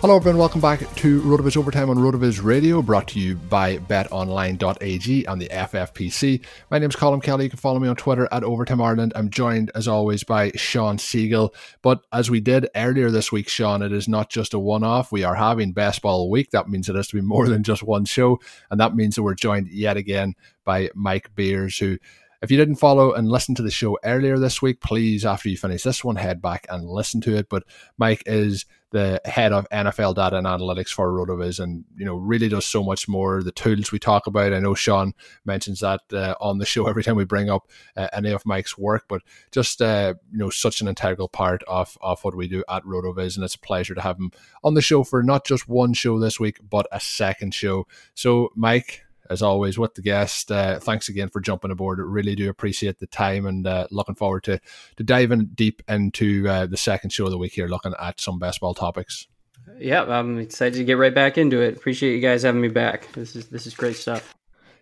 Hello everyone, welcome back to Rotoviz Overtime on Rotoviz Radio, brought to you by betonline.ag on the FFPC. My name is Colin Kelly. You can follow me on Twitter at Overtime Ireland. I'm joined as always by Sean Siegel. But as we did earlier this week, Sean, it is not just a one-off. We are having Best Ball Week. That means it has to be more than just one show. And that means that we're joined yet again by Mike Beers, who if you didn't follow and listen to the show earlier this week, please, after you finish this one, head back and listen to it. But Mike is the head of NFL data and analytics for Rotoviz, and you know really does so much more. The tools we talk about, I know Sean mentions that uh, on the show every time we bring up uh, any of Mike's work, but just uh, you know such an integral part of of what we do at Rotoviz, and it's a pleasure to have him on the show for not just one show this week, but a second show. So, Mike, as always, with the guest. Uh, thanks again for jumping aboard. Really do appreciate the time and uh, looking forward to, to diving deep into uh, the second show of the week here, looking at some baseball topics. Yeah, I'm excited to get right back into it. Appreciate you guys having me back. This is this is great stuff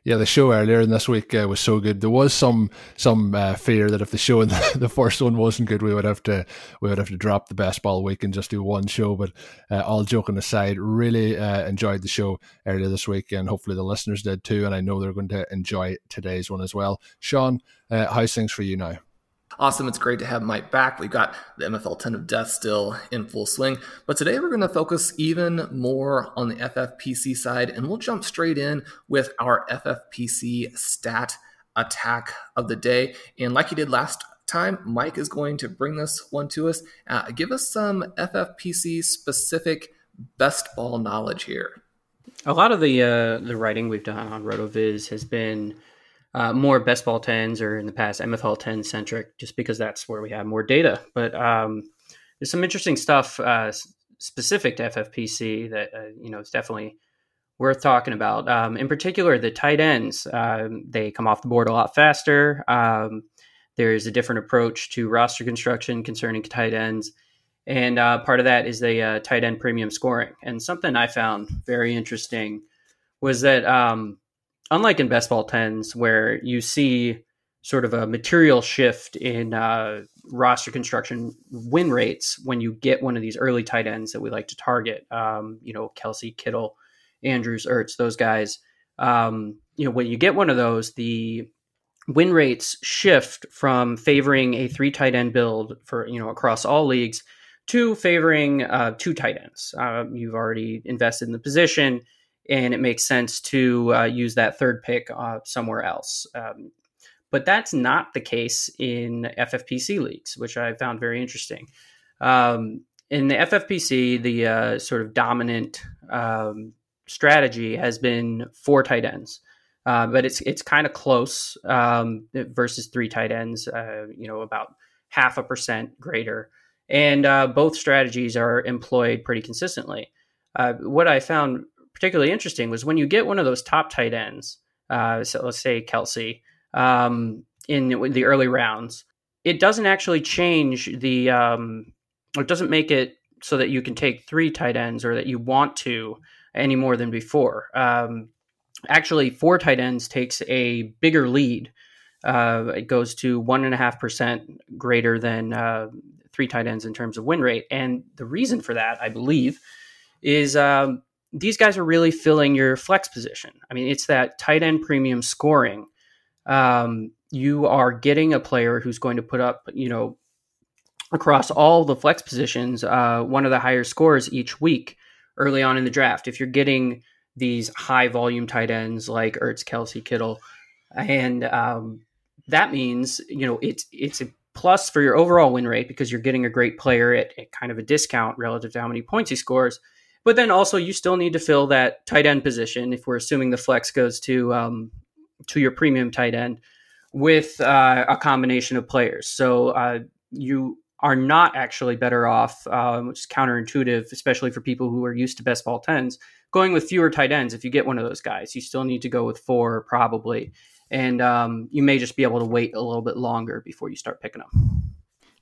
yeah, the show earlier in this week uh, was so good. There was some some uh, fear that if the show in the, the, first one wasn't good, we would have to we would have to drop the best ball week and just do one show. But uh, all joking aside, really uh, enjoyed the show earlier this week, and hopefully the listeners did too. And I know they're going to enjoy today's one as well. Sean, uh, how's things for you now? Awesome. It's great to have Mike back. We've got the MFL 10 of Death still in full swing. But today we're going to focus even more on the FFPC side, and we'll jump straight in with our FFPC stat attack of the day. And like you did last time, Mike is going to bring this one to us. Uh, give us some FFPC specific best ball knowledge here. A lot of the uh, the writing we've done on RotoViz has been uh, more best ball 10s or in the past MFL 10 centric, just because that's where we have more data. But um, there's some interesting stuff uh, specific to FFPC that, uh, you know, it's definitely worth talking about. Um, in particular, the tight ends, um, they come off the board a lot faster. Um, there's a different approach to roster construction concerning tight ends. And uh, part of that is the uh, tight end premium scoring. And something I found very interesting was that um, unlike in best ball 10s where you see sort of a material shift in uh, roster construction win rates when you get one of these early tight ends that we like to target um, you know Kelce, kittle andrews ertz those guys. Um, you know when you get one of those the win rates shift from favoring a three tight end build for you know across all leagues to favoring uh, two tight ends. Um, you've already invested in the position and it makes sense to uh, use that third pick uh, somewhere else. Um, but that's not the case in FFPC leagues, which I found very interesting. Um, in the FFPC, the uh, sort of dominant um, strategy has been four tight ends. Uh, but it's it's kind of close um, versus three tight ends. Uh, you know, about half a percent greater, and uh, both strategies are employed pretty consistently. Uh, what I found particularly interesting was when you get one of those top tight ends. Uh, so let's say Kelce, um, in the early rounds. It doesn't actually change the. Um, it doesn't make it so that you can take three tight ends or that you want to any more than before. Um, actually four tight ends takes a bigger lead. Uh, it goes to one and a half percent greater than uh, three tight ends in terms of win rate, and the reason for that, I believe, is um, these guys are really filling your flex position. I mean, it's that tight end premium scoring. Um, you are getting a player who's going to put up, you know, across all the flex positions, uh, one of the higher scores each week early on in the draft. If you're getting these high volume tight ends like Ertz, Kelce, Kittle, and um, that means you know it's it's a plus for your overall win rate because you're getting a great player at, at, kind of a discount relative to how many points he scores. But then also you still need to fill that tight end position if we're assuming the flex goes to um, to your premium tight end with uh, a combination of players. So uh, you are not actually better off, um, which is counterintuitive, especially for people who are used to best ball tens going with fewer tight ends if you get one of those guys. You still need to go with four probably, and um, you may just be able to wait a little bit longer before you start picking them.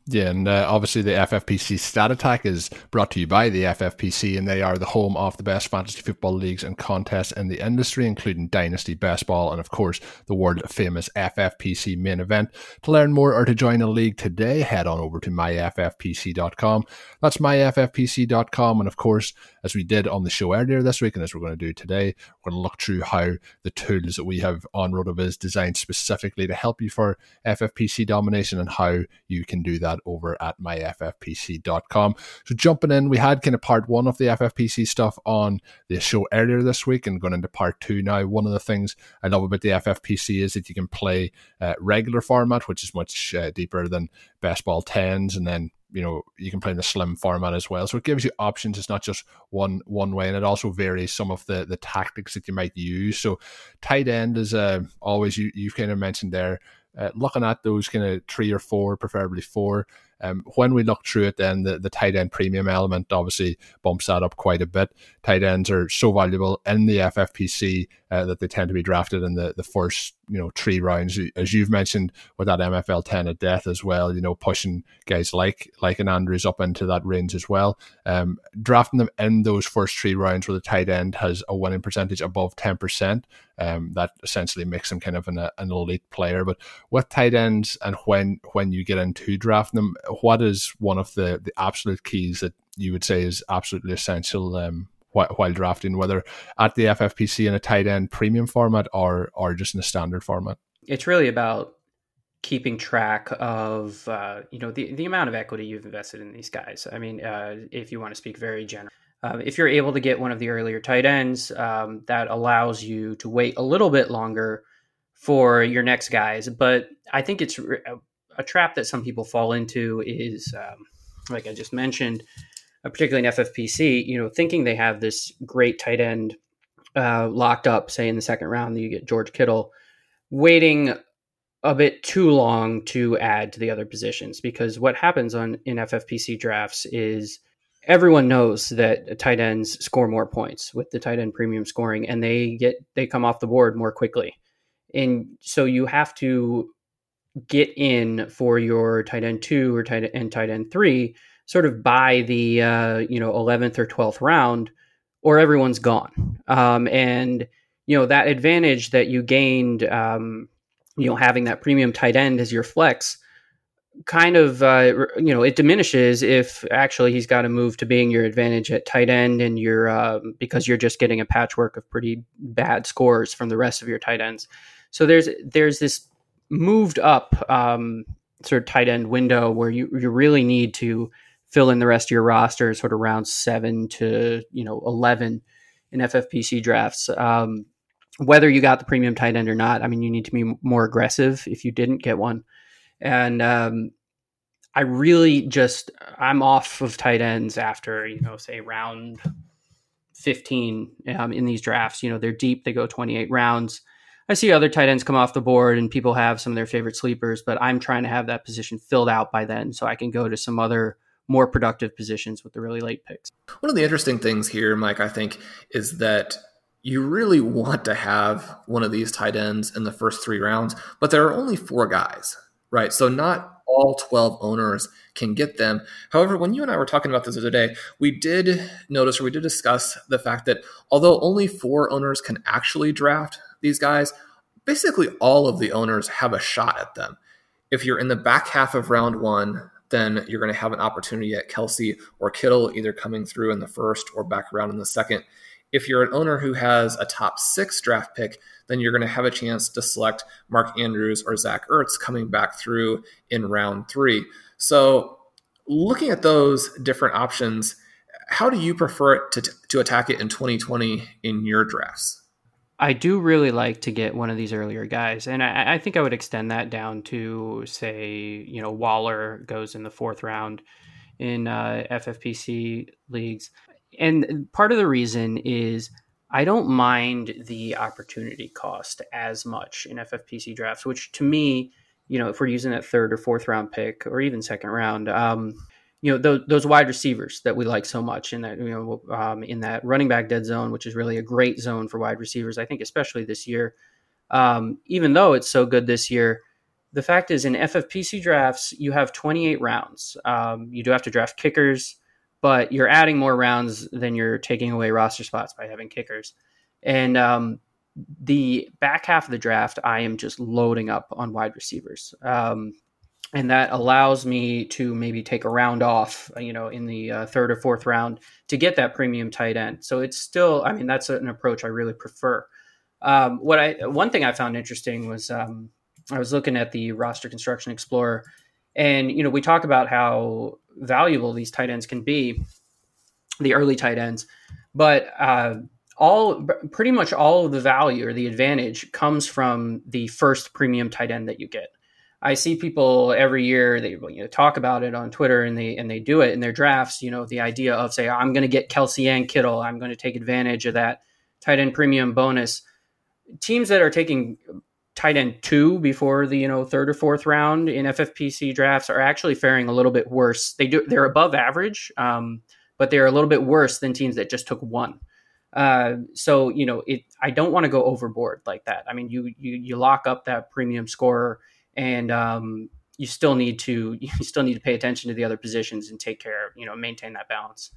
Yeah, and uh, obviously the FFPC Stat Attack is brought to you by the FFPC, and they are the home of the best fantasy football leagues and contests in the industry, including Dynasty Best Ball and, of course, the world famous FFPC main event. To learn more or to join a league today, head on over to myffpc.com. That's myffpc.com, and of course, as we did on the show earlier this week, and as we're going to do today, we're going to look through how the tools that we have on RotoViz designed specifically to help you for FFPC domination and how you can do that over at myffpc.com. So jumping in, we had kind of part one of the FFPC stuff on the show earlier this week and going into part two now. One of the things I love about the FFPC is that you can play uh, regular format, which is much uh, deeper than best ball tens, and then you know you can play in the slim format as well. So it gives you options. It's not just one one way and it also varies some of the the tactics that you might use. So tight end is uh, always you you've kind of mentioned there uh, looking at those kind of three or four preferably four um, when we look through it, then the, the tight end premium element obviously bumps that up quite a bit. Tight ends are so valuable in the FFPC uh, that they tend to be drafted in the, the first you know three rounds, as you've mentioned with that MFL ten at death as well. You know, pushing guys like like an Andrews up into that range as well. Um, drafting them in those first three rounds where the tight end has a winning percentage above ten percent. Um, that essentially makes them kind of an, an elite player. But with tight ends and when when you get into drafting them, what is one of the the absolute keys that you would say is absolutely essential um, while, drafting, whether at the FFPC in a tight end premium format or or just in a standard format? It's really about keeping track of uh, you know the, the amount of equity you've invested in these guys. I mean, uh, if you want to speak very general, uh, if you're able to get one of the earlier tight ends, um, that allows you to wait a little bit longer for your next guys. But I think it's a, trap that some people fall into is, um, like I just mentioned, uh, particularly in FFPC, you know, thinking they have this great tight end uh, locked up, say in the second round, you get George Kittle, waiting a bit too long to add to the other positions. Because what happens on in FFPC drafts is everyone knows that tight ends score more points with the tight end premium scoring and they get they come off the board more quickly. And so you have to get in for your tight end two or tight end tight end three sort of by the uh, you know 11th or 12th round or everyone's gone. Um, and you know that advantage that you gained um, you know having that premium tight end as your flex kind of uh, you know it diminishes if actually he's got to move to being your advantage at tight end and you're uh, because you're just getting a patchwork of pretty bad scores from the rest of your tight ends. So there's there's this moved up um, sort of tight end window where you you really need to fill in the rest of your roster sort of around seven to you know eleven in FFPC drafts. Um, whether you got the premium tight end or not. I mean, you need to be more aggressive if you didn't get one. And um, I really just I'm off of tight ends after you know say round 15 um, in these drafts. You know they're deep; they go 28 rounds. I see other tight ends come off the board and people have some of their favorite sleepers, but I'm trying to have that position filled out by then so I can go to some other more productive positions with the really late picks. One of the interesting things here, Mike, I think, is that you really want to have one of these tight ends in the first three rounds, but there are only four guys, right? So not all 12 owners can get them. However, when you and I were talking about this the other day, we did notice or we did discuss the fact that although only four owners can actually draft these guys, basically all of the owners have a shot at them. If you're in the back half of round one, then you're going to have an opportunity at Kelce or Kittle either coming through in the first or back around in the second. If you're an owner who has a top six draft pick, then you're going to have a chance to select Mark Andrews or Zach Ertz coming back through in round three. So, looking at those different options, how do you prefer it to, to attack it in 2020 in your drafts? I do really like to get one of these earlier guys, and I, I, think I would extend that down to say, you know, Waller goes in the fourth round in uh, FFPC leagues, and part of the reason is I don't mind the opportunity cost as much in FFPC drafts, which to me, you know, if we're using that third or fourth round pick or even second round, um, you know those, those wide receivers that we like so much in that you know um, in that running back dead zone, which is really a great zone for wide receivers. I think especially this year, um, even though it's so good this year, the fact is in FFPC drafts you have 28 rounds. Um, you do have to draft kickers, but you're adding more rounds than you're taking away roster spots by having kickers. And um, the back half of the draft, I am just loading up on wide receivers. Um, and that allows me to maybe take a round off, you know, in the uh, third or fourth round to get that premium tight end. So it's still, I mean, that's an approach I really prefer. Um, what I one thing I found interesting was um, I was looking at the roster construction explorer, and you know, we talk about how valuable these tight ends can be, the early tight ends, but uh, all pretty much all of the value or the advantage comes from the first premium tight end that you get. I see people every year they you know, talk about it on Twitter and they and they do it in their drafts. You know, the idea of say I'm going to get Kelce and Kittle, I'm going to take advantage of that tight end premium bonus. Teams that are taking tight end two before the you know third or fourth round in FFPC drafts are actually faring a little bit worse. They do they're above average, um, but they're a little bit worse than teams that just took one. Uh, so you know, it. I don't want to go overboard like that. I mean, you you you lock up that premium scorer and um, you still need to you still need to pay attention to the other positions and take care, you know, maintain that balance.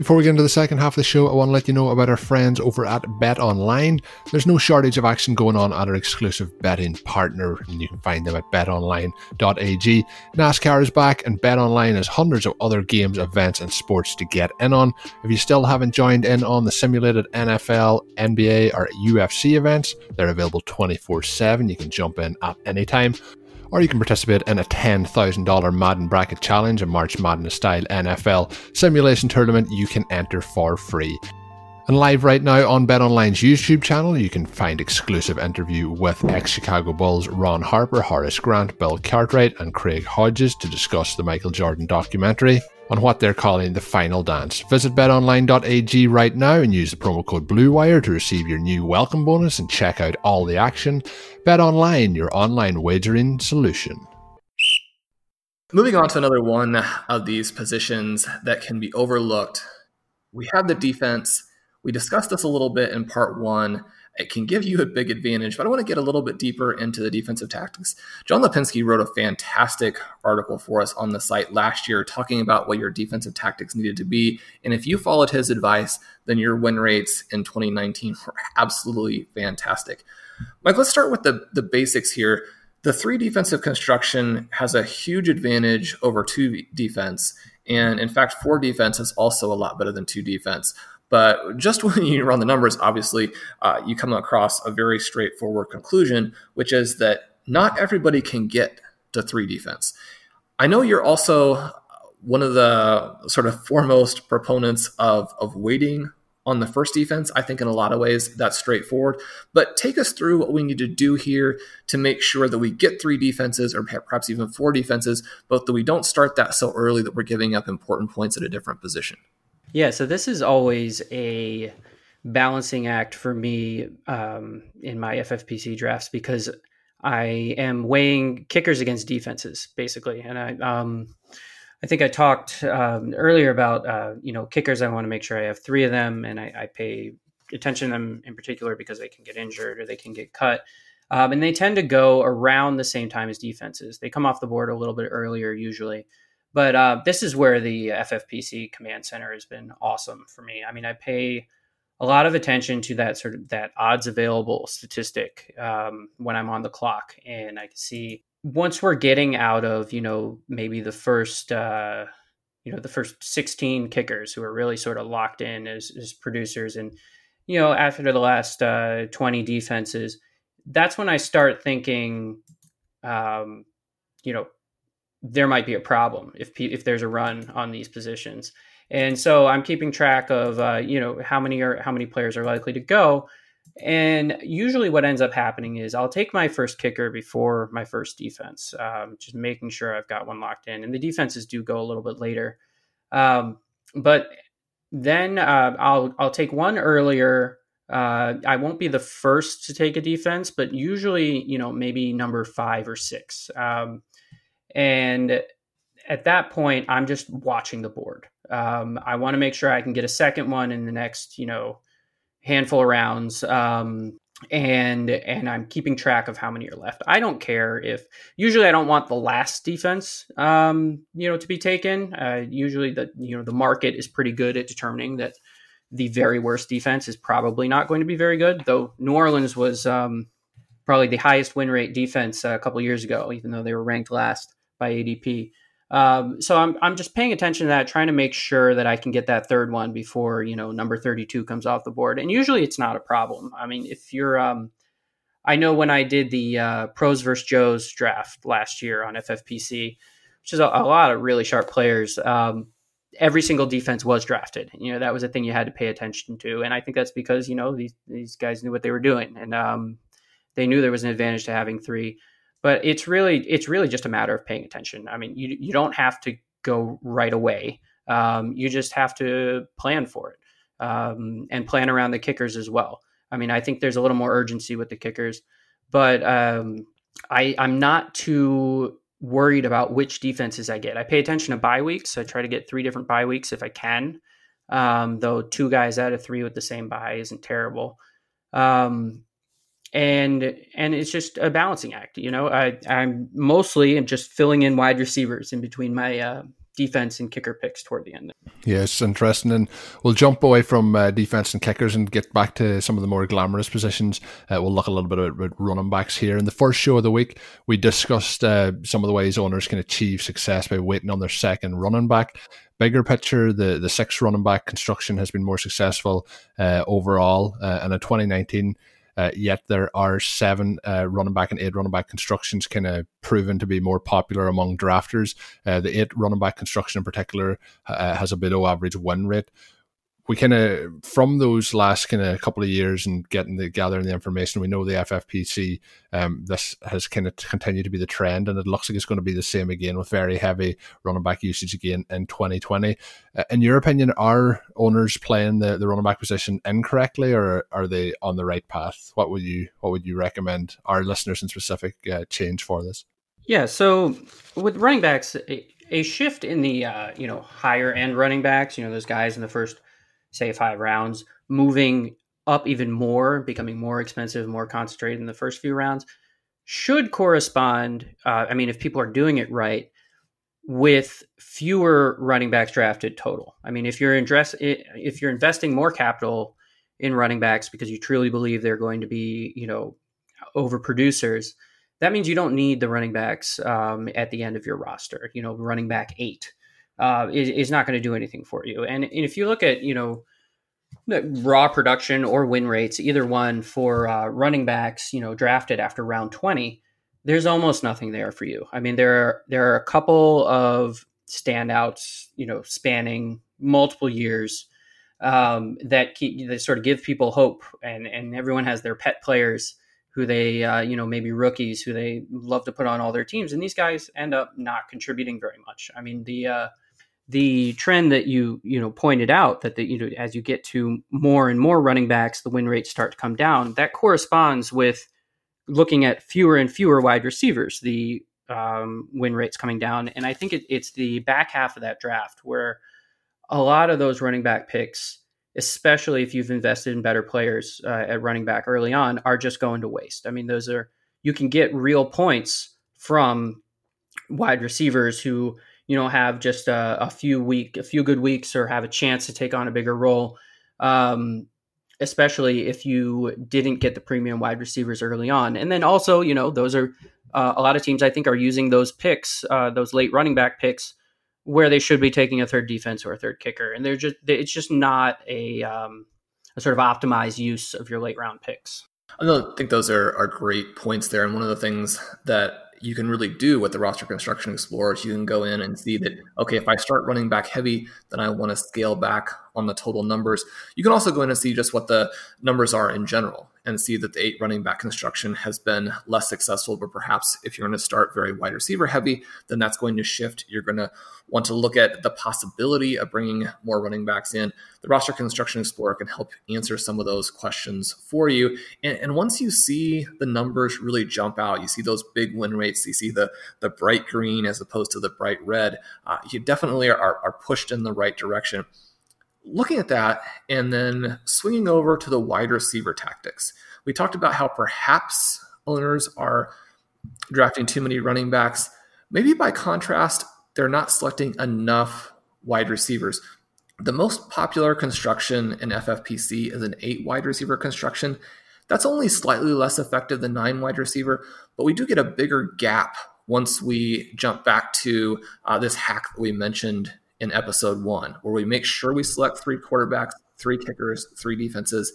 Before we get into the second half of the show, I want to let you know about our friends over at Bet Online. There's no shortage of action going on at our exclusive betting partner, and you can find them at betonline.ag. NASCAR is back, and Bet Online has hundreds of other games, events, and sports to get in on. If you still haven't joined in on the simulated NFL, NBA, or UFC events, they're available 24 7. You can jump in at any time or you can participate in a $10,000 Madden Bracket Challenge, a March Madness style NFL simulation tournament you can enter for free. And live right now on BetOnline's YouTube channel, you can find exclusive interview with ex-Chicago Bulls Ron Harper, Horace Grant, Bill Cartwright, and Craig Hodges to discuss the Michael Jordan documentary on what they're calling the final dance. Visit betonline.ag right now and use the promo code BLUEWIRE to receive your new welcome bonus and check out all the action. BetOnline, your online wagering solution. Moving on to another one of these positions that can be overlooked. We have the defense. We discussed this a little bit in part one it can give you a big advantage. But I want to get a little bit deeper into the defensive tactics. John Lipinski wrote a fantastic article for us on the site last year talking about what your defensive tactics needed to be. And if you followed his advice, then your win rates in 2019 were absolutely fantastic. Mike, let's start with the, the basics here. The three defensive construction has a huge advantage over two defense. And in fact, four defense is also a lot better than two defense. But just when you run the numbers, obviously, uh, you come across a very straightforward conclusion, which is that not everybody can get to three defense. I know you're also one of the sort of foremost proponents of, of waiting on the first defense, I think in a lot of ways that's straightforward. But take us through what we need to do here to make sure that we get three defenses or perhaps even four defenses, but that we don't start that so early that we're giving up important points at a different position. Yeah, so this is always a balancing act for me um, in my FFPC drafts because I am weighing kickers against defenses basically, and I um, I think I talked um, earlier about uh, you know kickers. I want to make sure I have three of them, and I, I, pay attention to them in particular because they can get injured or they can get cut, um, and they tend to go around the same time as defenses. They come off the board a little bit earlier usually, but uh, this is where the FFPC command center has been awesome for me. I mean, I pay a lot of attention to that sort of that odds available statistic um, when I'm on the clock, and I can see once we're getting out of you know maybe the first uh, you know the first 16 kickers who are really sort of locked in as, as producers, and you know after the last uh, 20 defenses, that's when I start thinking, um, you know, there might be a problem if if there's a run on these positions. And so I'm keeping track of uh, you know how many are how many players are likely to go. And usually, what ends up happening is I'll take my first kicker before my first defense, um, just making sure I've got one locked in. And the defenses do go a little bit later, um, but then uh, I'll I'll take one earlier. Uh, I won't be the first to take a defense, but usually, you know, maybe number five or six. Um, and at that point, I'm just watching the board. Um, I want to make sure I can get a second one in the next, you know, handful of rounds. Um, and and I'm keeping track of how many are left. I don't care if usually I don't want the last defense, um, you know, to be taken. Uh, usually the you know the market is pretty good at determining that the very worst defense is probably not going to be very good. Though New Orleans was um, probably the highest win rate defense a couple years ago, even though they were ranked last by ADP. Um, so I'm I'm just paying attention to that, trying to make sure that I can get that third one before you know number 32 comes off the board. And usually it's not a problem. I mean, if you're, um, I know when I did the uh, pros versus Joes draft last year on FFPC, which is a, a lot of really sharp players. Um, every single defense was drafted. You know that was a thing you had to pay attention to, and I think that's because you know these these guys knew what they were doing, and um, they knew there was an advantage to having three but it's really it's really just a matter of paying attention. I mean, you you don't have to go right away. Um, you just have to plan for it um, and plan around the kickers as well. I mean, I think there's a little more urgency with the kickers, but um, I I'm not too worried about which defenses I get. I pay attention to bye weeks. So I try to get three different bye weeks if I can. Um, though two guys out of three with the same bye isn't terrible. Um, and and it's just a balancing act. You know, I I'm mostly am just filling in wide receivers in between my uh, defense and kicker picks toward the end. Yeah, it's interesting, and we'll jump away from uh, defense and kickers and get back to some of the more glamorous positions. Uh, we'll look a little bit at, running backs here. In the first show of the week, we discussed uh, some of the ways owners can achieve success by waiting on their second running back bigger picture, the the six running back construction has been more successful uh, overall. Uh, and in 2019, uh, yet there are seven uh, running back and eight running back constructions kind of proven to be more popular among drafters. Uh, the eight running back construction in particular uh, has a below average win rate, we kind of from those last kind of couple of years and getting the gathering the information, we know the FFPC um, this has kind of continued to be the trend, and it looks like it's going to be the same again with very heavy running back usage again in 2020. Uh, in your opinion, are owners playing the, the running back position incorrectly, or are they on the right path? What would you what would you recommend our listeners in specific uh, change for this? Yeah, so with running backs, a, a shift in the uh, you know higher end running backs, you know those guys in the first say five rounds, moving up even more, becoming more expensive, more concentrated in the first few rounds, should correspond. Uh, I mean, if people are doing it right, with fewer running backs drafted total. I mean, if you're invest, if you're investing more capital in running backs because you truly believe they're going to be, you know, over producers, that means you don't need the running backs um, at the end of your roster. You know, running back eight uh, is, is not going to do anything for you. And, and if you look at, you know, raw production or win rates, either one for uh, running backs, you know, drafted after round 20, there's almost nothing there for you. I mean, there are, there are a couple of standouts, you know, spanning multiple years. um, that keep that sort of give people hope, and and everyone has their pet players who they uh, you know maybe rookies who they love to put on all their teams, and these guys end up not contributing very much. I mean the uh, the trend that you you know pointed out that the, you know as you get to more and more running backs, the win rates start to come down. That corresponds with looking at fewer and fewer wide receivers. The um, win rates coming down, and I think it, it's the back half of that draft where a lot of those running back picks, especially if you've invested in better players uh, at running back early on, are just going to waste. I mean, those are you can get real points from wide receivers who you know have just a, a, few week a few good weeks or have a chance to take on a bigger role. Um, especially if you didn't get the premium wide receivers early on. And then also you know those are uh, a lot of teams i think are using those picks uh, those late running back picks where they should be taking a third defense or a third kicker. And they're just it's just not a, um, a sort of optimized use of your late round picks. I think those are, are great points there. And one of the things that you can really do with the roster construction explorer is you can go in and see that okay if i start running back heavy then i want to scale back on the total numbers. You can also go in and see just what the numbers are in general and see that the eight running back construction has been less successful but perhaps if you're going to start very wide receiver heavy then that's going to shift. You're going to want to look at the possibility of bringing more running backs in. The roster construction explorer can help answer some of those questions for you. And, and once you see the numbers really jump out you see those big win rates you see the the bright green as opposed to the bright red uh, you definitely are, are pushed in the right direction looking at that and then swinging over to the wide receiver tactics. We talked about how perhaps owners are drafting too many running backs. Maybe by contrast they're not selecting enough wide receivers. The most popular construction in FFPC is an eight wide receiver construction. That's only slightly less effective than nine wide receiver, but we do get a bigger gap once we jump back to uh, this hack that we mentioned in episode one, where we make sure we select three quarterbacks, three kickers, three defenses.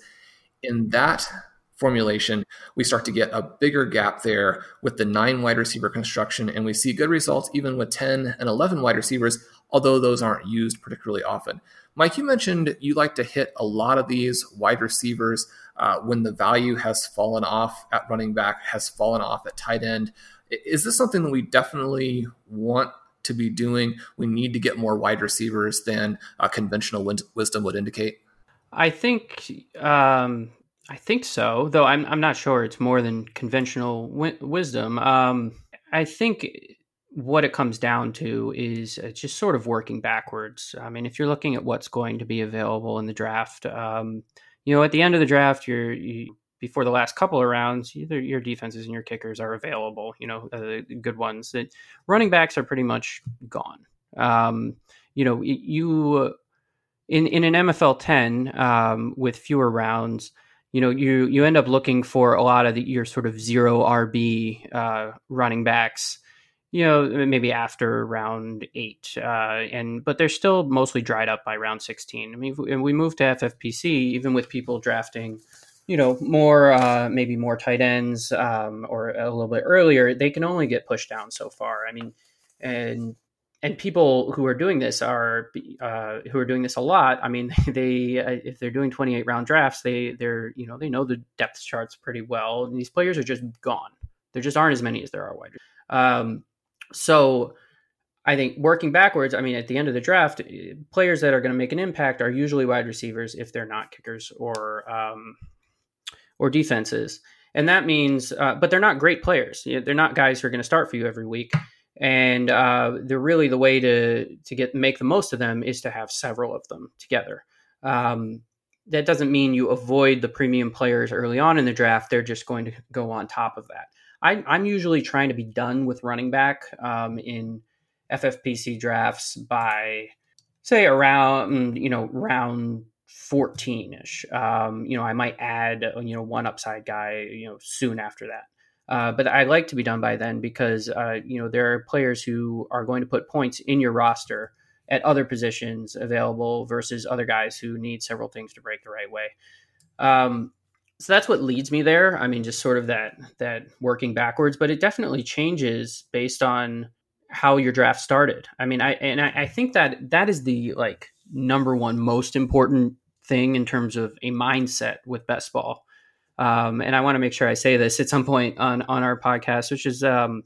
In that formulation, we start to get a bigger gap there with the nine wide receiver construction, and we see good results even with 10 and 11 wide receivers, although those aren't used particularly often. Mike, you mentioned you like to hit a lot of these wide receivers uh, when the value has fallen off at running back, has fallen off at tight end. Is this something that we definitely want to be doing? We need to get more wide receivers than uh, conventional wisdom would indicate. I think um, I think so, though I'm I'm not sure it's more than conventional wi- wisdom. Um, I think what it comes down to is uh, just sort of working backwards. I mean, if you're looking at what's going to be available in the draft, um, you know, at the end of the draft, you're you, before the last couple of rounds, either your defenses and your kickers are available. You know, uh, good ones. That running backs are pretty much gone. Um, you know, you in in an MFL ten um, with fewer rounds you know you you end up looking for a lot of the, your sort of zero RB uh, running backs. You know, maybe after round eight, uh, and but they're still mostly dried up by round sixteen. I mean, we move to FFPC, even with people drafting, you know, more uh, maybe more tight ends um, or a little bit earlier, they can only get pushed down so far. I mean, and and people who are doing this are uh, who are doing this a lot. I mean, they uh, if they're doing 28 round drafts, they they're you know they know the depth charts pretty well. And these players are just gone. There just aren't as many as there are wide. Um, so I think working backwards, I mean, at the end of the draft, eh, players that are going to make an impact are usually wide receivers if they're not kickers or um, or defenses, and that means, uh, but they're not great players. They're not guys who are going to start for you every week and uh, the really the way to to get make the most of them is to have several of them together. Um, that doesn't mean you avoid the premium players early on in the draft. They're just going to go on top of that. I, am usually trying to be done with running back um, in FFPC drafts by say around you know round 14 ish. Um, you know, I might add you know one upside guy you know soon after that. Uh, but I like to be done by then because uh, you know there are players who are going to put points in your roster at other positions available versus other guys who need several things to break the right way. Um, so that's what leads me there. I mean, just sort of that that working backwards, but it definitely changes based on how your draft started. I mean, I and I, I think that that is the like number one most important thing in terms of a mindset with best ball. Um, and I want to make sure I say this at some point on on our podcast, which is um,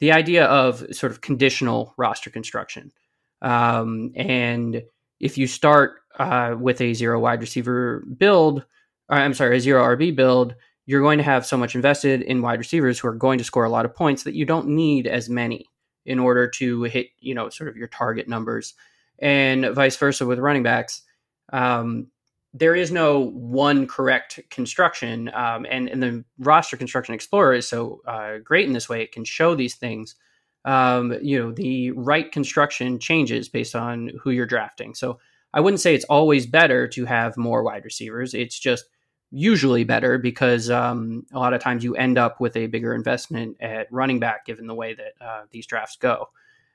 the idea of sort of conditional roster construction. Um, and if you start uh, with a zero wide receiver build, or, I'm sorry, a zero RB build, you're going to have so much invested in wide receivers who are going to score a lot of points that you don't need as many in order to hit, you know, sort of your target numbers, and vice versa with running backs. Um, there is no one correct construction, um, and and the roster construction explorer is so uh, great in this way. It can show these things. Um, you know, the right construction changes based on who you're drafting. So I wouldn't say it's always better to have more wide receivers. It's just usually better because um, a lot of times you end up with a bigger investment at running back, given the way that uh, these drafts go.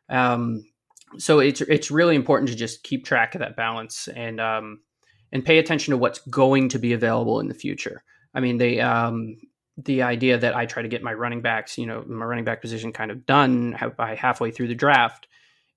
Um, so it's it's really important to just keep track of that balance and um, and pay attention to what's going to be available in the future. I mean, they um, the idea that I try to get my running backs, you know, my running back position kind of done by halfway through the draft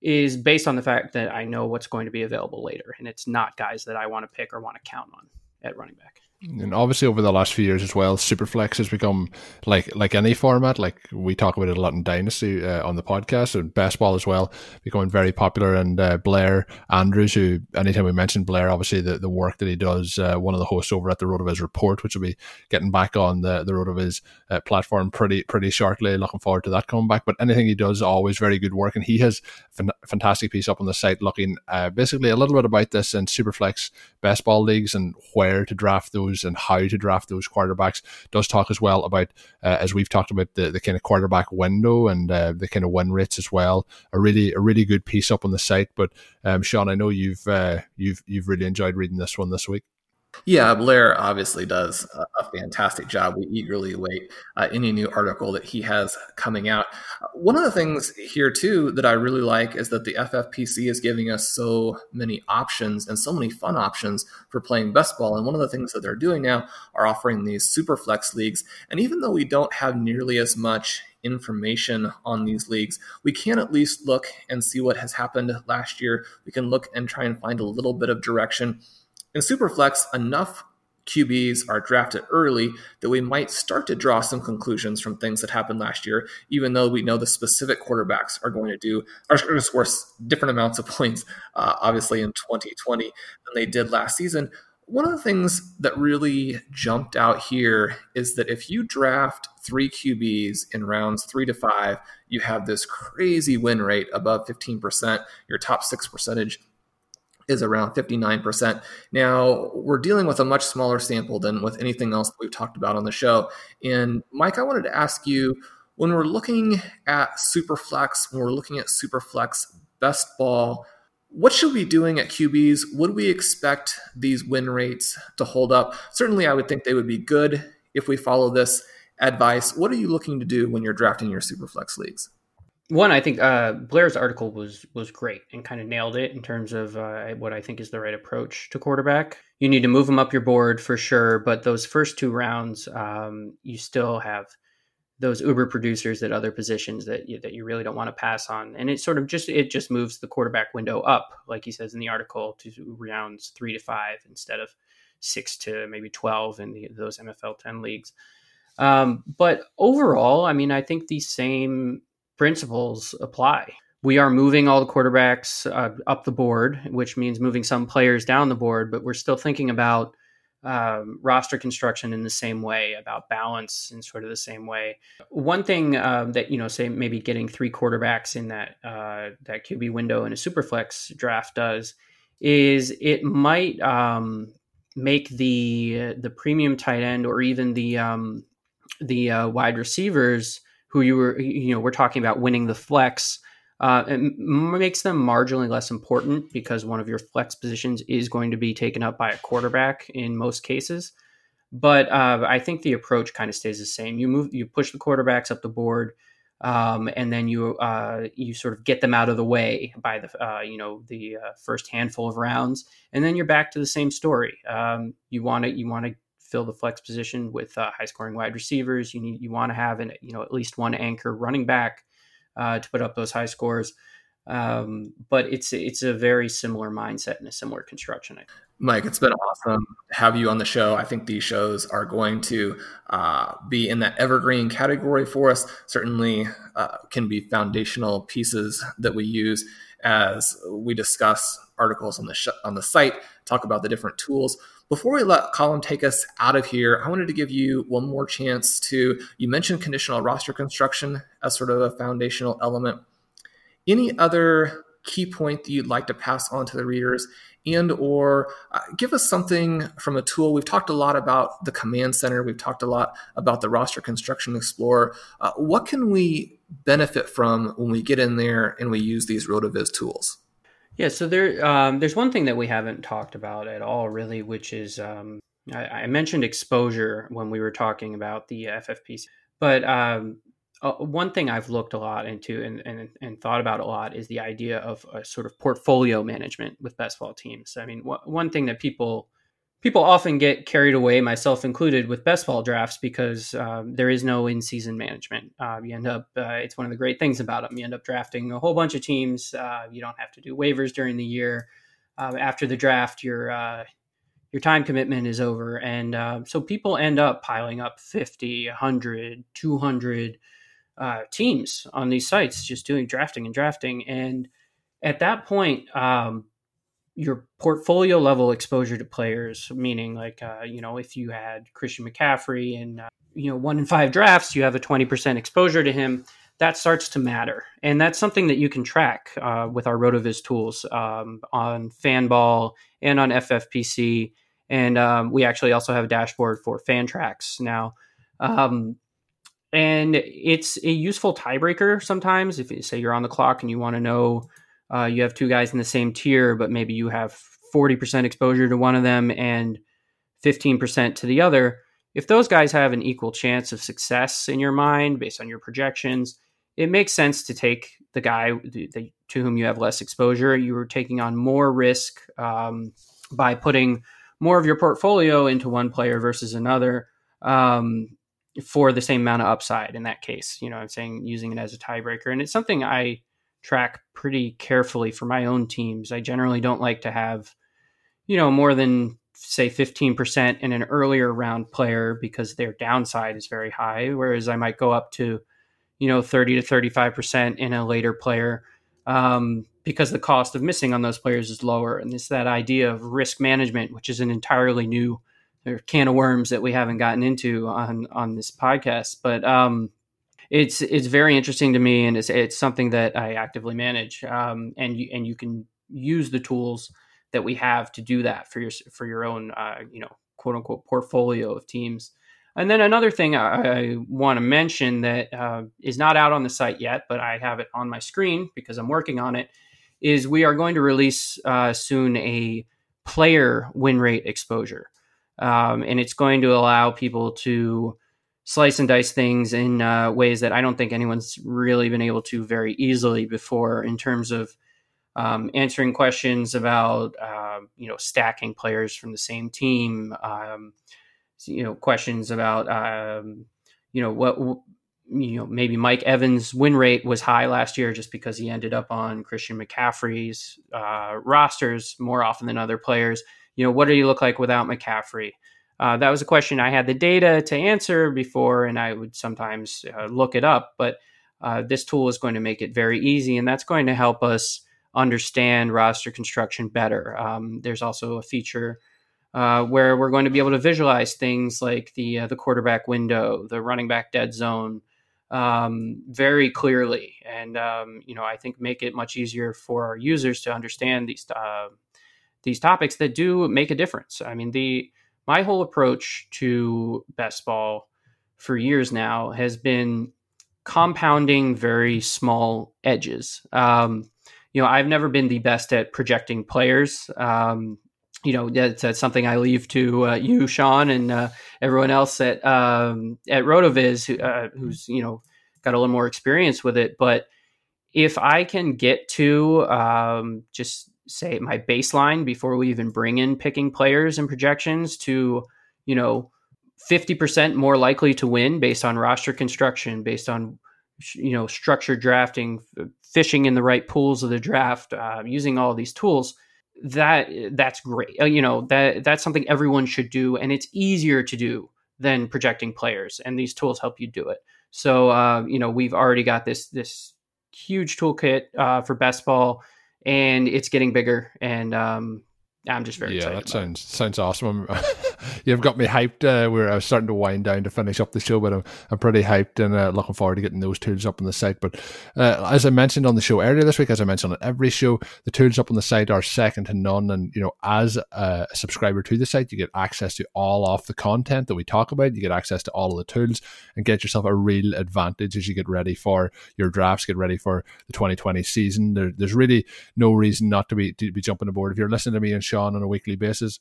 is based on the fact that I know what's going to be available later, and it's not guys that I want to pick or want to count on at running back. And obviously, over the last few years as well, Superflex has become like like any format. Like we talk about it a lot in Dynasty uh, on the podcast, and Best Ball as well, becoming very popular. And uh, Blair Andrews, who anytime we mention Blair, obviously the, the work that he does, uh, one of the hosts over at the RotoViz Report, which will be getting back on the the RotoViz uh, platform pretty pretty shortly. Looking forward to that coming back. But anything he does, always very good work, and he has a fantastic piece up on the site, looking uh, basically a little bit about this in Superflex Best Ball leagues and where to draft those and how to draft those quarterbacks. Does talk as well about, uh, as we've talked about, the, the kind of quarterback window and uh, the kind of win rates as well. A really a really good piece up on the site. But um, Sean, I know you've uh, you've you've really enjoyed reading this one this week. Yeah, Blair obviously does a, fantastic job. We eagerly await uh, any new article that he has coming out. One of the things here, too, that I really like is that the FFPC is giving us so many options and so many fun options for playing best ball. And one of the things that they're doing now are offering these super flex leagues. And even though we don't have nearly as much information on these leagues, we can at least look and see what has happened last year. We can look and try and find a little bit of direction in Superflex, enough QBs are drafted early that we might start to draw some conclusions from things that happened last year, even though we know the specific quarterbacks are going to do are going to score different amounts of points, uh, obviously in 2020 than they did last season. One of the things that really jumped out here is that if you draft three QBs in rounds three to five, you have this crazy win rate above 15%. Your top six percentage is around 59%. Now, we're dealing with a much smaller sample than with anything else we've talked about on the show. And Mike, I wanted to ask you when we're looking at Superflex, when we're looking at Superflex best ball, what should we be doing at QBs? Would we expect these win rates to hold up? Certainly, I would think they would be good if we follow this advice. What are you looking to do when you're drafting your Superflex leagues? One, I think uh, Blair's article was was great and kind of nailed it in terms of uh, what I think is the right approach to quarterback. You need to move them up your board for sure, but those first two rounds, um, you still have those uber producers at other positions that you, that you really don't want to pass on, and it sort of just it just moves the quarterback window up, like he says in the article, to rounds three to five instead of six to maybe twelve in the, those MFL ten leagues. Um, but overall, I mean, I think the same principles apply. We are moving all the quarterbacks uh, up the board, which means moving some players down the board, but we're still thinking about um, roster construction in the same way, about balance in sort of the same way. One thing um, that you know, say maybe getting three quarterbacks in that uh, that QB window in a superflex draft does is it might um, make the the premium tight end or even the um, the uh, wide receivers who you were, you know, we're talking about winning the flex. Uh, it makes them marginally less important because one of your flex positions is going to be taken up by a quarterback in most cases. But uh, I think the approach kind of stays the same. You move, you push the quarterbacks up the board, um, and then you uh, you sort of get them out of the way by the uh, you know the uh, first handful of rounds, and then you're back to the same story. Um, you want to you want to fill the flex position with uh, high scoring wide receivers. You need you want to have an you know at least one anchor running back uh, to put up those high scores. Um, but it's it's a very similar mindset and a similar construction. Mike, it's been awesome to have you on the show. I think these shows are going to uh, be in that evergreen category for us. Certainly, uh, can be foundational pieces that we use as we discuss articles on the sh- on the site, talk about the different tools. Before we let Colm take us out of here, I wanted to give you one more chance to. You mentioned conditional roster construction as sort of a foundational element. Any other key point that you'd like to pass on to the readers and or uh, give us something from a tool we've talked a lot about the command center we've talked a lot about the roster construction explorer uh, what can we benefit from when we get in there and we use these rotoviz tools yeah so there um, there's one thing that we haven't talked about at all really which is um, I, I, mentioned exposure when we were talking about the ffpc but um, uh, one thing I've looked a lot into and, and, and thought about a lot is the idea of a sort of portfolio management with best ball teams. I mean, wh- one thing that people people often get carried away, myself included, with best ball drafts because um, there is no in season management. Uh, you end up uh, it's one of the great things about them. You end up drafting a whole bunch of teams. Uh, you don't have to do waivers during the year. Um, after the draft, your uh, your time commitment is over, and uh, so people end up piling up 50, 100, 200 uh, teams on these sites just doing drafting and drafting. And at that point, um, your portfolio level exposure to players, meaning like, uh, you know, if you had Christian McCaffrey and, uh, you know, one in five drafts, you have a 20% exposure to him. That starts to matter. And that's something that you can track uh, with our RotoViz tools um, on Fanball and on FFPC. And um, we actually also have a dashboard for Fantrax now. Um, and it's a useful tiebreaker sometimes if you say you're on the clock and you want to know uh, you have two guys in the same tier but maybe you have 40% exposure to one of them and 15% to the other if those guys have an equal chance of success in your mind based on your projections it makes sense to take the guy to whom you have less exposure you are taking on more risk um, by putting more of your portfolio into one player versus another um, for the same amount of upside in that case. You know, I'm saying using it as a tiebreaker. And it's something I track pretty carefully for my own teams. I generally don't like to have, you know, more than say 15% in an earlier round player because their downside is very high. Whereas I might go up to, you know, 30 to 35% in a later player um, because the cost of missing on those players is lower. And it's that idea of risk management, which is an entirely new can of worms that we haven't gotten into on on this podcast. But um, it's it's very interesting to me, and it's it's something that I actively manage. Um, and you and you can use the tools that we have to do that for your for your own uh, you know quote unquote portfolio of teams. And then another thing I, I want to mention that uh, is not out on the site yet, but I have it on my screen because I'm working on it. Is we are going to release uh, soon a player win rate exposure um, and it's going to allow people to slice and dice things in uh, ways that I don't think anyone's really been able to very easily before in terms of um, answering questions about uh, you know stacking players from the same team, um, you know questions about um, you know what you know maybe Mike Evans' win rate was high last year just because he ended up on Christian McCaffrey's uh, rosters more often than other players you know, what do you look like without McCaffrey? Uh, that was a question I had the data to answer before, and I would sometimes uh, look it up. But uh, this tool is going to make it very easy, and that's going to help us understand roster construction better. Um, there's also a feature uh, where we're going to be able to visualize things like the uh, the quarterback window, the running back dead zone, um, very clearly, and um, you know I think make it much easier for our users to understand these uh, these topics that do make a difference. I mean, the my whole approach to best ball for years now has been compounding very small edges. Um, you know, I've never been the best at projecting players. Um, you know, that's, that's, something I leave to uh, you, Sean, and uh, everyone else at um, at Rotoviz, who, uh, who's you know got a little more experience with it. But if I can get to um, just say my baseline before we even bring in picking players and projections to, you know, 50% more likely to win based on roster construction, based on you know, structured drafting, fishing in the right pools of the draft, uh, using all these tools, that that's great. Uh, you know, that that's something everyone should do, and it's easier to do than projecting players, and these tools help you do it. So, uh, you know, we've already got this this huge toolkit uh, for best ball, and it's getting bigger. And um, I'm just very yeah, excited. that sounds sounds awesome. You've got me hyped. Uh, where I was starting to wind down to finish up the show, but I'm, I'm pretty hyped and uh, looking forward to getting those tools up on the site. But uh, as I mentioned on the show earlier this week, as I mentioned on every show, the tools up on the site are second to none. And you know, as a subscriber to the site, you get access to all of the content that we talk about. You get access to all of the tools and get yourself a real advantage as you get ready for your drafts, get ready for the 2020 season. There, there's really no reason not to be to be jumping aboard. If you're listening to me and Sean on a weekly basis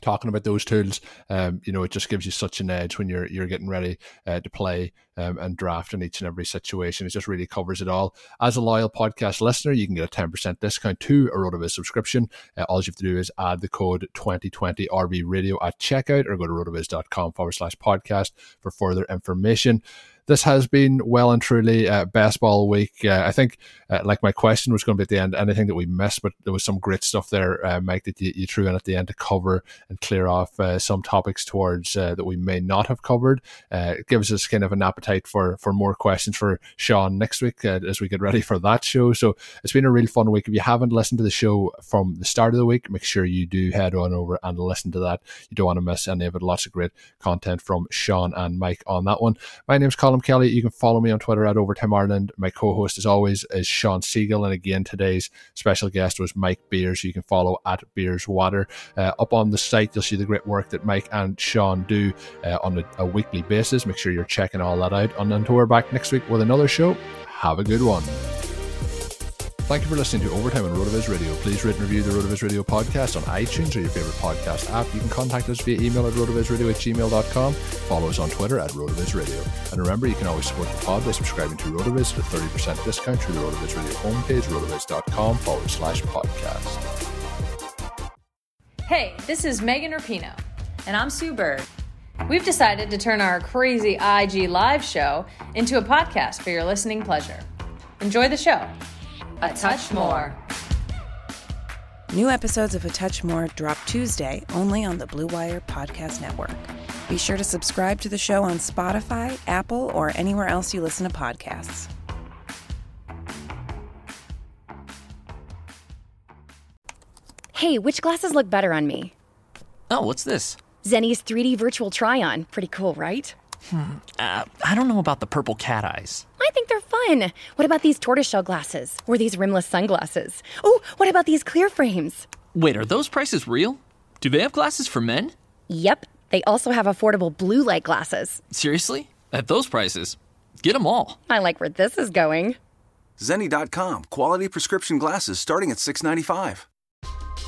talking about those tools um, you know it just gives you such an edge when you're you're getting ready uh, to play um, and draft in each and every situation. It just really covers it all. As a loyal podcast listener you can get a 10% discount to a rotoviz subscription. Uh, all you have to do is add the code 2020 rv radio at checkout or go to rotoviz.com forward slash podcast for further information this has been well and truly uh, best ball week. Uh, I think, uh, like my question was going to be at the end, anything that we missed, but there was some great stuff there, uh, Mike, that you, you, threw in at the end to cover and clear off uh, some topics towards uh, that we may not have covered. it gives us kind of an appetite for for more questions for Sean next week as we get ready for that show. So it's been a real fun week. If you haven't listened to the show from the start of the week, make sure you do head on over and listen to that. You don't want to miss any of it. Lots of great content from Sean and Mike on that one. My name's Colin Kelly. You can follow me on Twitter at Overtime Ireland. My co-host, as always, is Sean Siegele, and again today's special guest was Mike Beers. You can follow at Beers Water. Uh, up on the site, you'll see the great work that Mike and Sean do uh, on a, a, weekly basis. Make sure you're checking all that out. And until we're back next week with another show, have a good one. Thank you for listening to Overtime on RotoViz Radio. Please rate and review the RotoViz Radio podcast on iTunes or your favorite podcast app. You can contact us via email at rotovizradio at gmail.com. Follow us on Twitter at RotoViz Radio. And remember, you can always support the pod by subscribing to RotoViz at a 30% discount through the RotoViz Radio homepage, rotoviz.com forward slash podcast. Hey, this is Megan Rapinoe. And I'm Sue Bird. We've decided to turn our crazy IG live show into a podcast for your listening pleasure. Enjoy the show a touch more. New episodes of A Touch More drop Tuesday only on the Blue Wire Podcast Network. Be sure to subscribe to the show on Spotify, Apple, or anywhere else you listen to podcasts. Hey, which glasses look better on me? Oh, what's this? Zenni's 3D virtual try on. Pretty cool, right? Hmm. Uh, I don't know about the purple cat eyes. I think they're fun. What about these tortoiseshell glasses? Or these rimless sunglasses? Oh, what about these clear frames? Wait, are those prices real? Do they have glasses for men? Yep. They also have affordable blue light glasses. Seriously? At those prices? Get them all. I like where this is going. Zenni.com. Quality prescription glasses starting at 695.